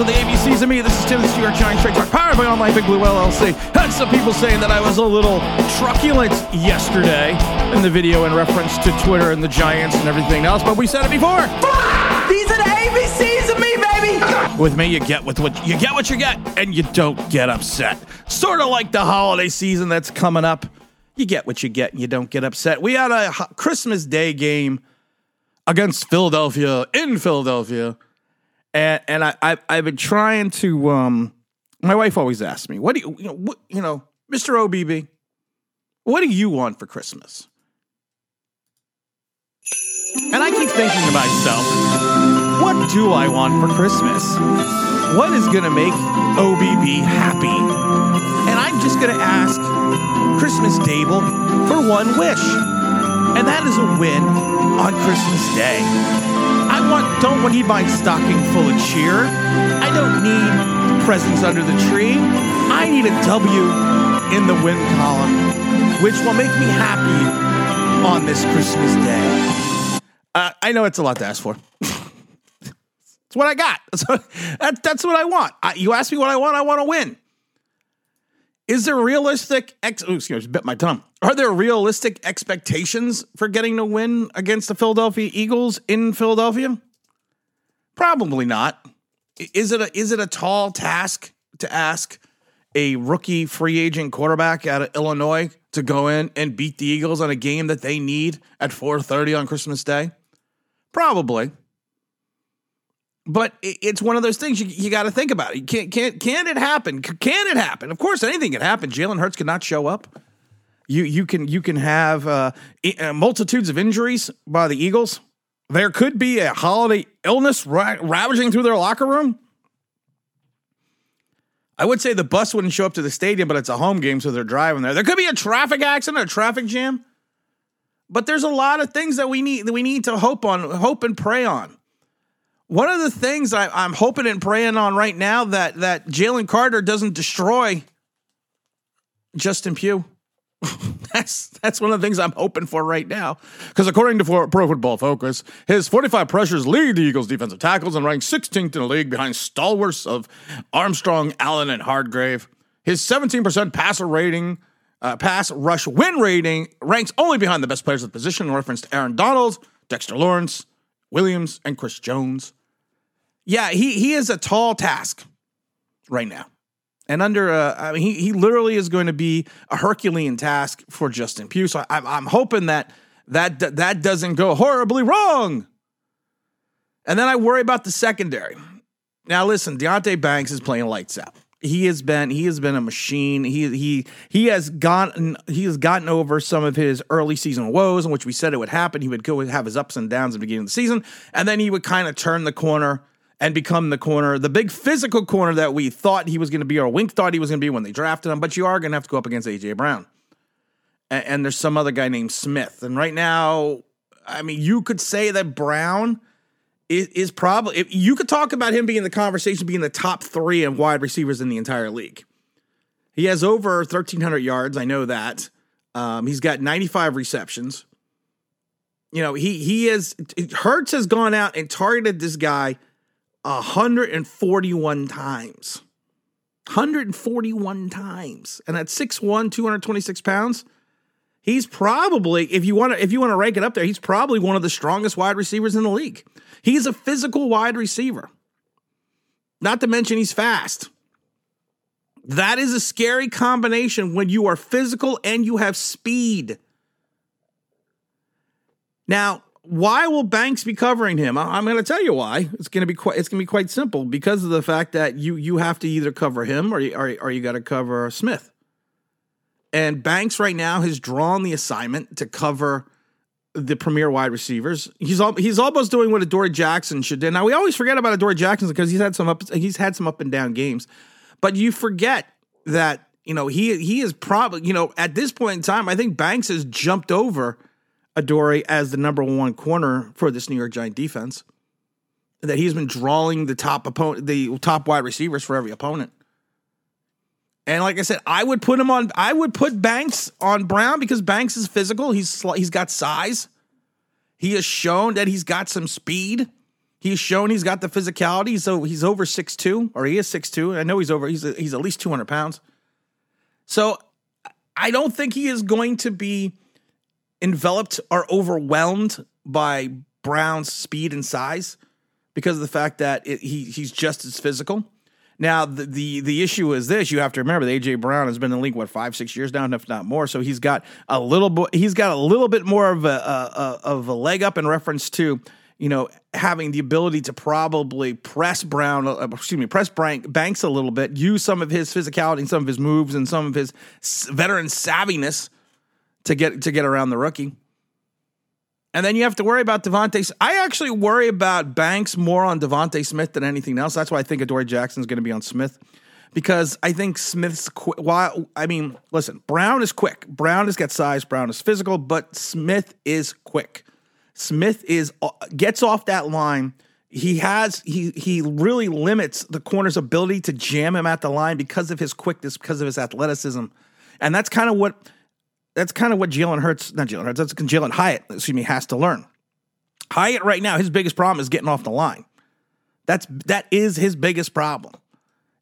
with the ABCs of me. This is Tim, this is your Giant Straight Talk, powered by On Life and Blue LLC. Had some people saying that I was a little truculent yesterday in the video in reference to Twitter and the Giants and everything else, but we said it before. These are the ABCs of me, baby. With me, you get with what you get what you get, and you don't get upset. Sort of like the holiday season that's coming up. You get what you get, and you don't get upset. We had a Christmas Day game against Philadelphia in Philadelphia, and and I, I I've been trying to. Um, my wife always asks me, "What do you you know what you know, Mister OBB? What do you want for Christmas?" And I keep thinking to myself, what do I want for Christmas? What is going to make OBB happy? And I'm just going to ask Christmas Daboll for one wish. And that is a win on Christmas Day. Want don't need my stocking full of cheer. I don't need presents under the tree. I need a W in the win column, which will make me happy on this Christmas day. Uh, I know it's a lot to ask for. It's what I got. That's what, that, that's what I want. I, you ask me what I want, I want to win. Is there realistic ex- excuse me, bit my tongue. Are there realistic expectations for getting to win against the Philadelphia Eagles in Philadelphia? Probably not. Is it a is it a tall task to ask a rookie free agent quarterback out of Illinois to go in and beat the Eagles on a game that they need at 4:30 on Christmas Day? Probably but it's one of those things you, you got to think about. You can't, can can it happen? Can it happen? Of course, anything can happen. Jalen Hurts could not show up. You you can you can have uh, uh, multitudes of injuries by the Eagles. There could be a holiday illness ra- ravaging through their locker room. I would say the bus wouldn't show up to the stadium, but it's a home game, so they're driving there. There could be a traffic accident, a traffic jam. But there's a lot of things that we need that we need to hope on, hope and pray on. One of the things I, I'm hoping and praying on right now that that Jalen Carter doesn't destroy Justin Pugh. that's that's one of the things I'm hoping for right now. Because according to Pro Football Focus, his 45 pressures lead the Eagles' defensive tackles and ranks 16th in the league behind stalwarts of Armstrong, Allen, and Hargrave. His 17% passer rating, uh, pass rush win rating ranks only behind the best players of the position in reference to Aaron Donald, Dexter Lawrence, Williams, and Chris Jones. Yeah, he he is a tall task right now. And under, uh, I mean, he, he literally is going to be a Herculean task for Justin Pugh. So I'm, I'm hoping that that that doesn't go horribly wrong. And then I worry about the secondary. Now, listen, Deonte Banks is playing lights out. He has been he has been a machine. He he he has gotten he has gotten over some of his early season woes, in which we said it would happen. He would go have his ups and downs at the beginning of the season, and then he would kind of turn the corner and become the corner, the big physical corner that we thought he was going to be, or Wink thought he was going to be when they drafted him. But you are going to have to go up against AJ Brown, and, and there's some other guy named Smith. And right now, I mean, you could say that Brown is, is probably you could talk about him being the conversation, being the top three of wide receivers in the entire league. He has over 1,300 yards. I know that. Um, he's got 95 receptions. You know, he he is Hurts has gone out and targeted this guy 141 times. 141 times. And at 6'1, 226 pounds, he's probably, if you want to, if you want to rank it up there, he's probably one of the strongest wide receivers in the league. He's a physical wide receiver. Not to mention he's fast. That is a scary combination when you are physical and you have speed. Now, why will Banks be covering him? I- I'm going to tell you why. It's going to be quite. It's going to be quite simple because of the fact that you you have to either cover him or you, or, or you got to cover Smith. And Banks right now has drawn the assignment to cover the premier wide receivers. He's all, he's almost doing what Adoree Jackson should do. Now we always forget about Adoree Jackson because he's had some up he's had some up and down games, but you forget that you know he he is probably you know at this point in time I think Banks has jumped over Adoree as the number one corner for this New York Giant defense. That he's been drawing the top opponent, the top wide receivers for every opponent. And like I said, I would put him on. I would put Banks on Brown because Banks is physical. He's he's got size. He has shown that he's got some speed. He's shown he's got the physicality. So he's over 6'2, or he is 6'2. I know he's over, he's, he's at least 200 pounds. So I don't think he is going to be enveloped or overwhelmed by Brown's speed and size because of the fact that it, he he's just as physical. Now the, the the issue is this: you have to remember that AJ Brown has been in the league what five six years now, if not more. So he's got a little bit he's got a little bit more of a, a, a of a leg up in reference to you know having the ability to probably press Brown, uh, excuse me, press Banks a little bit, use some of his physicality, and some of his moves, and some of his veteran savviness to get to get around the rookie. And then you have to worry about DeVonta. I actually worry about Banks more on DeVonta Smith than anything else. That's why I think Jackson is going to be on Smith because I think Smith's quick. While I mean, listen, Brown is quick. Brown has got size. Brown is physical, but Smith is quick. Smith is uh, gets off that line. He has he he really limits the corner's ability to jam him at the line because of his quickness, because of his athleticism, and that's kind of what that's kind of what Jalen Hurts, not Jalen Hurts, that's Jalin Hyatt, excuse me, has to learn. Hyatt right now, his biggest problem is getting off the line. That's that is his biggest problem.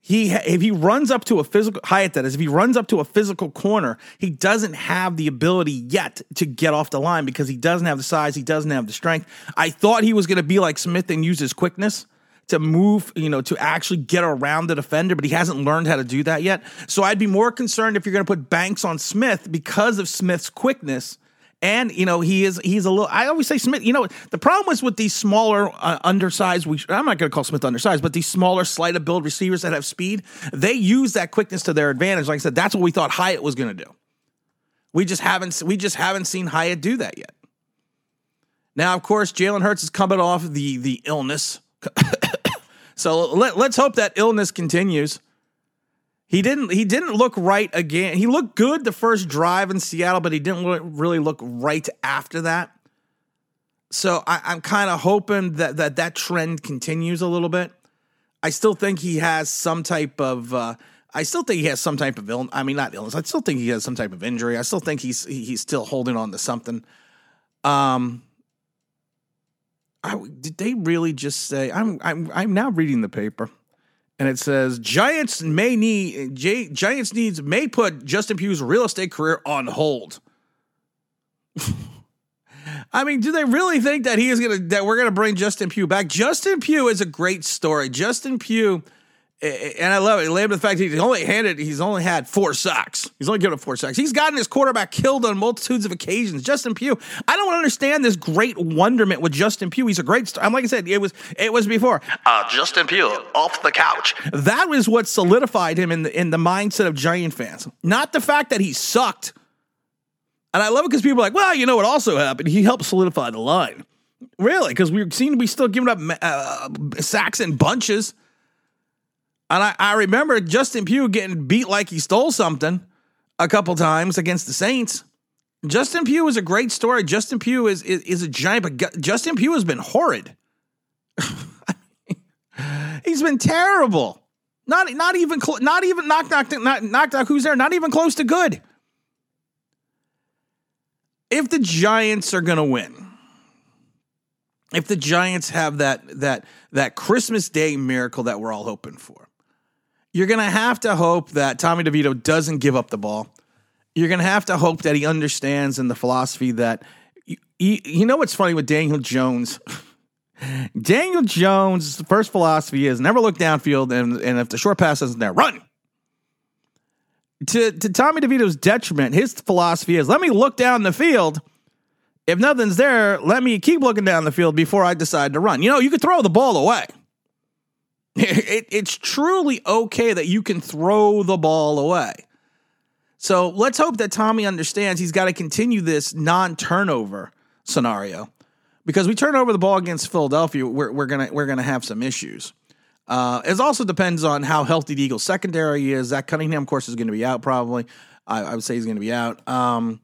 He if he runs up to a physical Hyatt that is if he runs up to a physical corner, he doesn't have the ability yet to get off the line because he doesn't have the size, he doesn't have the strength. I thought he was going to be like Smith and use his quickness to move, you know, to actually get around the defender, but he hasn't learned how to do that yet. So I'd be more concerned if you're going to put Banks on Smith because of Smith's quickness. And you know he is he's a little. I always say Smith. You know the problem was with these smaller, uh, undersized. We, I'm not going to call Smith undersized, but these smaller, slight of build receivers that have speed, they use that quickness to their advantage. Like I said, that's what we thought Hyatt was going to do. We just haven't we just haven't seen Hyatt do that yet. Now, of course, Jalen Hurts is coming off the the illness so let, let's hope that illness continues. He didn't. He didn't look right again. He looked good the first drive in Seattle, but he didn't look, really look right after that. So I, am kind of hoping that, that that trend continues a little bit. I still think he has some type of. Uh, I still think he has some type of illness. I mean, not illness. I still think he has some type of injury. I still think he's he's still holding on to something. Um, I, did they really just say? I'm I'm I'm now reading the paper, and it says Giants may need J, Giants needs may put Justin Pugh's real estate career on hold. I mean, do they really think that he is gonna that we're gonna bring Justin Pugh back? Justin Pugh is a great story. Justin Pugh and I love it. Lambda the fact he's only handed, he's only had four sacks. He's only given up four sacks. He's gotten his quarterback killed on multitudes of occasions. Justin Pugh, I don't understand this great wonderment with Justin Pugh. He's a great. Star. I'm like I said, it was it was before. Uh, Justin Pugh off the couch. That was what solidified him in the in the mindset of Giant fans. Not the fact that he sucked. And I love it because people are like, well, you know what also happened? He helped solidify the line. Really? Because we seem to be still giving up uh, sacks in bunches. And I, I remember Justin Pugh getting beat like he stole something a couple times against the Saints. Justin Pugh is a great story. Justin Pugh is is, is a giant, but Justin Pugh has been horrid. He's been terrible. Not not even cl- not even knock knock knock knock knock. Who's there? Not even close to good. If the Giants are going to win, if the Giants have that that that Christmas Day miracle that we're all hoping for, you're going to have to hope that Tommy DeVito doesn't give up the ball. You're going to have to hope that he understands in the philosophy that you, you know what's funny with Daniel Jones. Daniel Jones' first philosophy is never look downfield, and, and if the short pass isn't there, run. To, to Tommy DeVito's detriment, his philosophy is let me look down the field. If nothing's there, let me keep looking down the field before I decide to run. You know, you could throw the ball away. It, it's truly okay that you can throw the ball away. So let's hope that Tommy understands he's got to continue this non turnover scenario because we turn over the ball against Philadelphia, we're, we're gonna we're gonna have some issues. Uh, it also depends on how healthy the Eagles secondary is. Zach Cunningham, of course, is going to be out probably. I, I, would say he's going to be out. Um,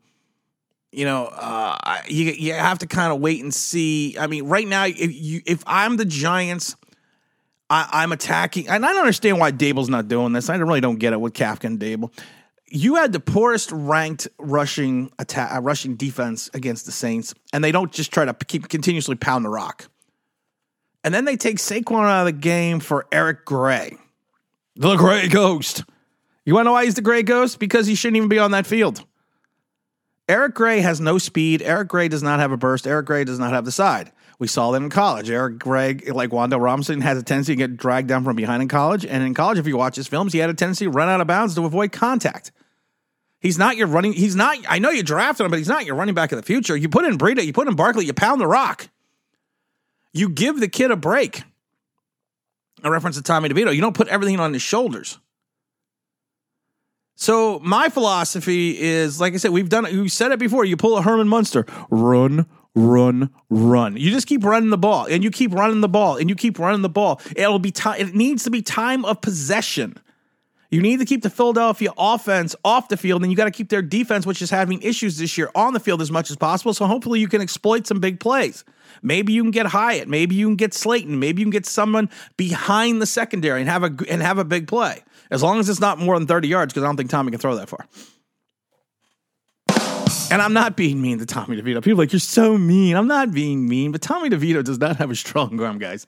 you know, uh, you you have to kind of wait and see. I mean, right now, if you if I'm the Giants, I, am attacking, and I don't understand why Daboll's not doing this. I really don't get it with Kafka and Daboll. You had the poorest ranked rushing attack, uh, rushing defense against the Saints, and they don't just try to keep continuously pound the rock. And then they take Saquon out of the game for Eric Gray, the Gray Ghost. You want to know why he's the Gray Ghost? Because he shouldn't even be on that field. Eric Gray has no speed. Eric Gray does not have a burst. Eric Gray does not have the side. We saw that in college. Eric Gray, like Wan'Dale Robinson, has a tendency to get dragged down from behind in college. And in college, if you watch his films, he had a tendency to run out of bounds to avoid contact. He's not your running. He's not. I know you drafted him, but he's not your running back of the future. You put in Breida, you put in Barkley, you pound the rock. You give the kid a break. A reference to Tommy DeVito. You don't put everything on his shoulders. So my philosophy is, like I said, we've done it. We said it before. You pull a Herman Munster, run, run, run. You just keep running the ball, and you keep running the ball, and you keep running the ball. It'll be time. It needs to be time of possession. You need to keep the Philadelphia offense off the field, and you got to keep their defense, which is having issues this year, on the field as much as possible. So hopefully you can exploit some big plays. Maybe you can get Hyatt. Maybe you can get Slayton. Maybe you can get someone behind the secondary and have a and have a big play. As long as it's not more than 30 yards, because I don't think Tommy can throw that far. And I'm not being mean to Tommy DeVito. People like, you're so mean. I'm not being mean, but Tommy DeVito does not have a strong arm, guys.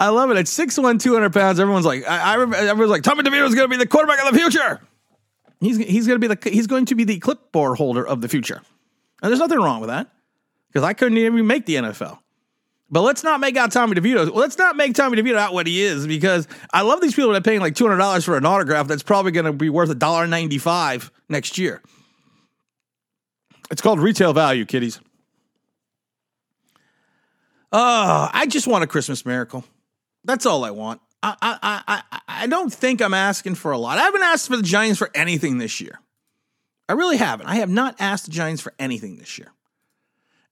I love it. At 6'1, 200 pounds, everyone's like, I, I remember, everyone's like, Tommy DeVito is going to be the quarterback of the future. He's, he's going to be the he's going to be the clipboard holder of the future. And there's nothing wrong with that because I couldn't even make the NFL. But let's not make out Tommy DeVito. Let's not make Tommy DeVito out what he is because I love these people that are paying like two hundred dollars for an autograph that's probably going to be worth a dollar ninety five next year. It's called retail value, kiddies. Oh, I just want a Christmas miracle. That's all I want. I, I, I, I don't think I'm asking for a lot. I haven't asked for the Giants for anything this year. I really haven't. I have not asked the Giants for anything this year.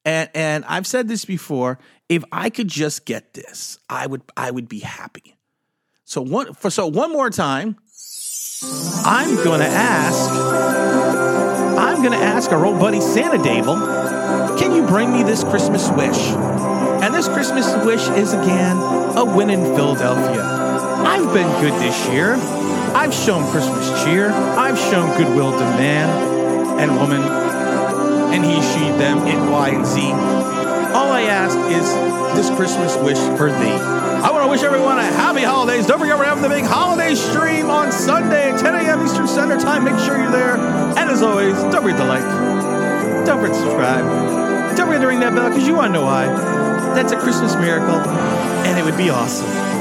And and I've said this before, if I could just get this, I would I would be happy. So one for so one more time, I'm going to ask I'm going to ask our old buddy Santa Daboll, can you bring me this Christmas wish? And this Christmas wish is again a win in Philadelphia. I've been good this year. I've shown Christmas cheer. I've shown goodwill to man and woman, and he, she, them, it, Y, and Z. All I ask is this Christmas wish for thee. I want to wish everyone a happy holidays. Don't forget we're having the big holiday stream on Sunday 10 a.m. Eastern Standard Time. Make sure you're there. And as always, don't forget to like, don't forget to subscribe, don't forget to ring that bell because you want to know why. That's a Christmas miracle, and it would be awesome.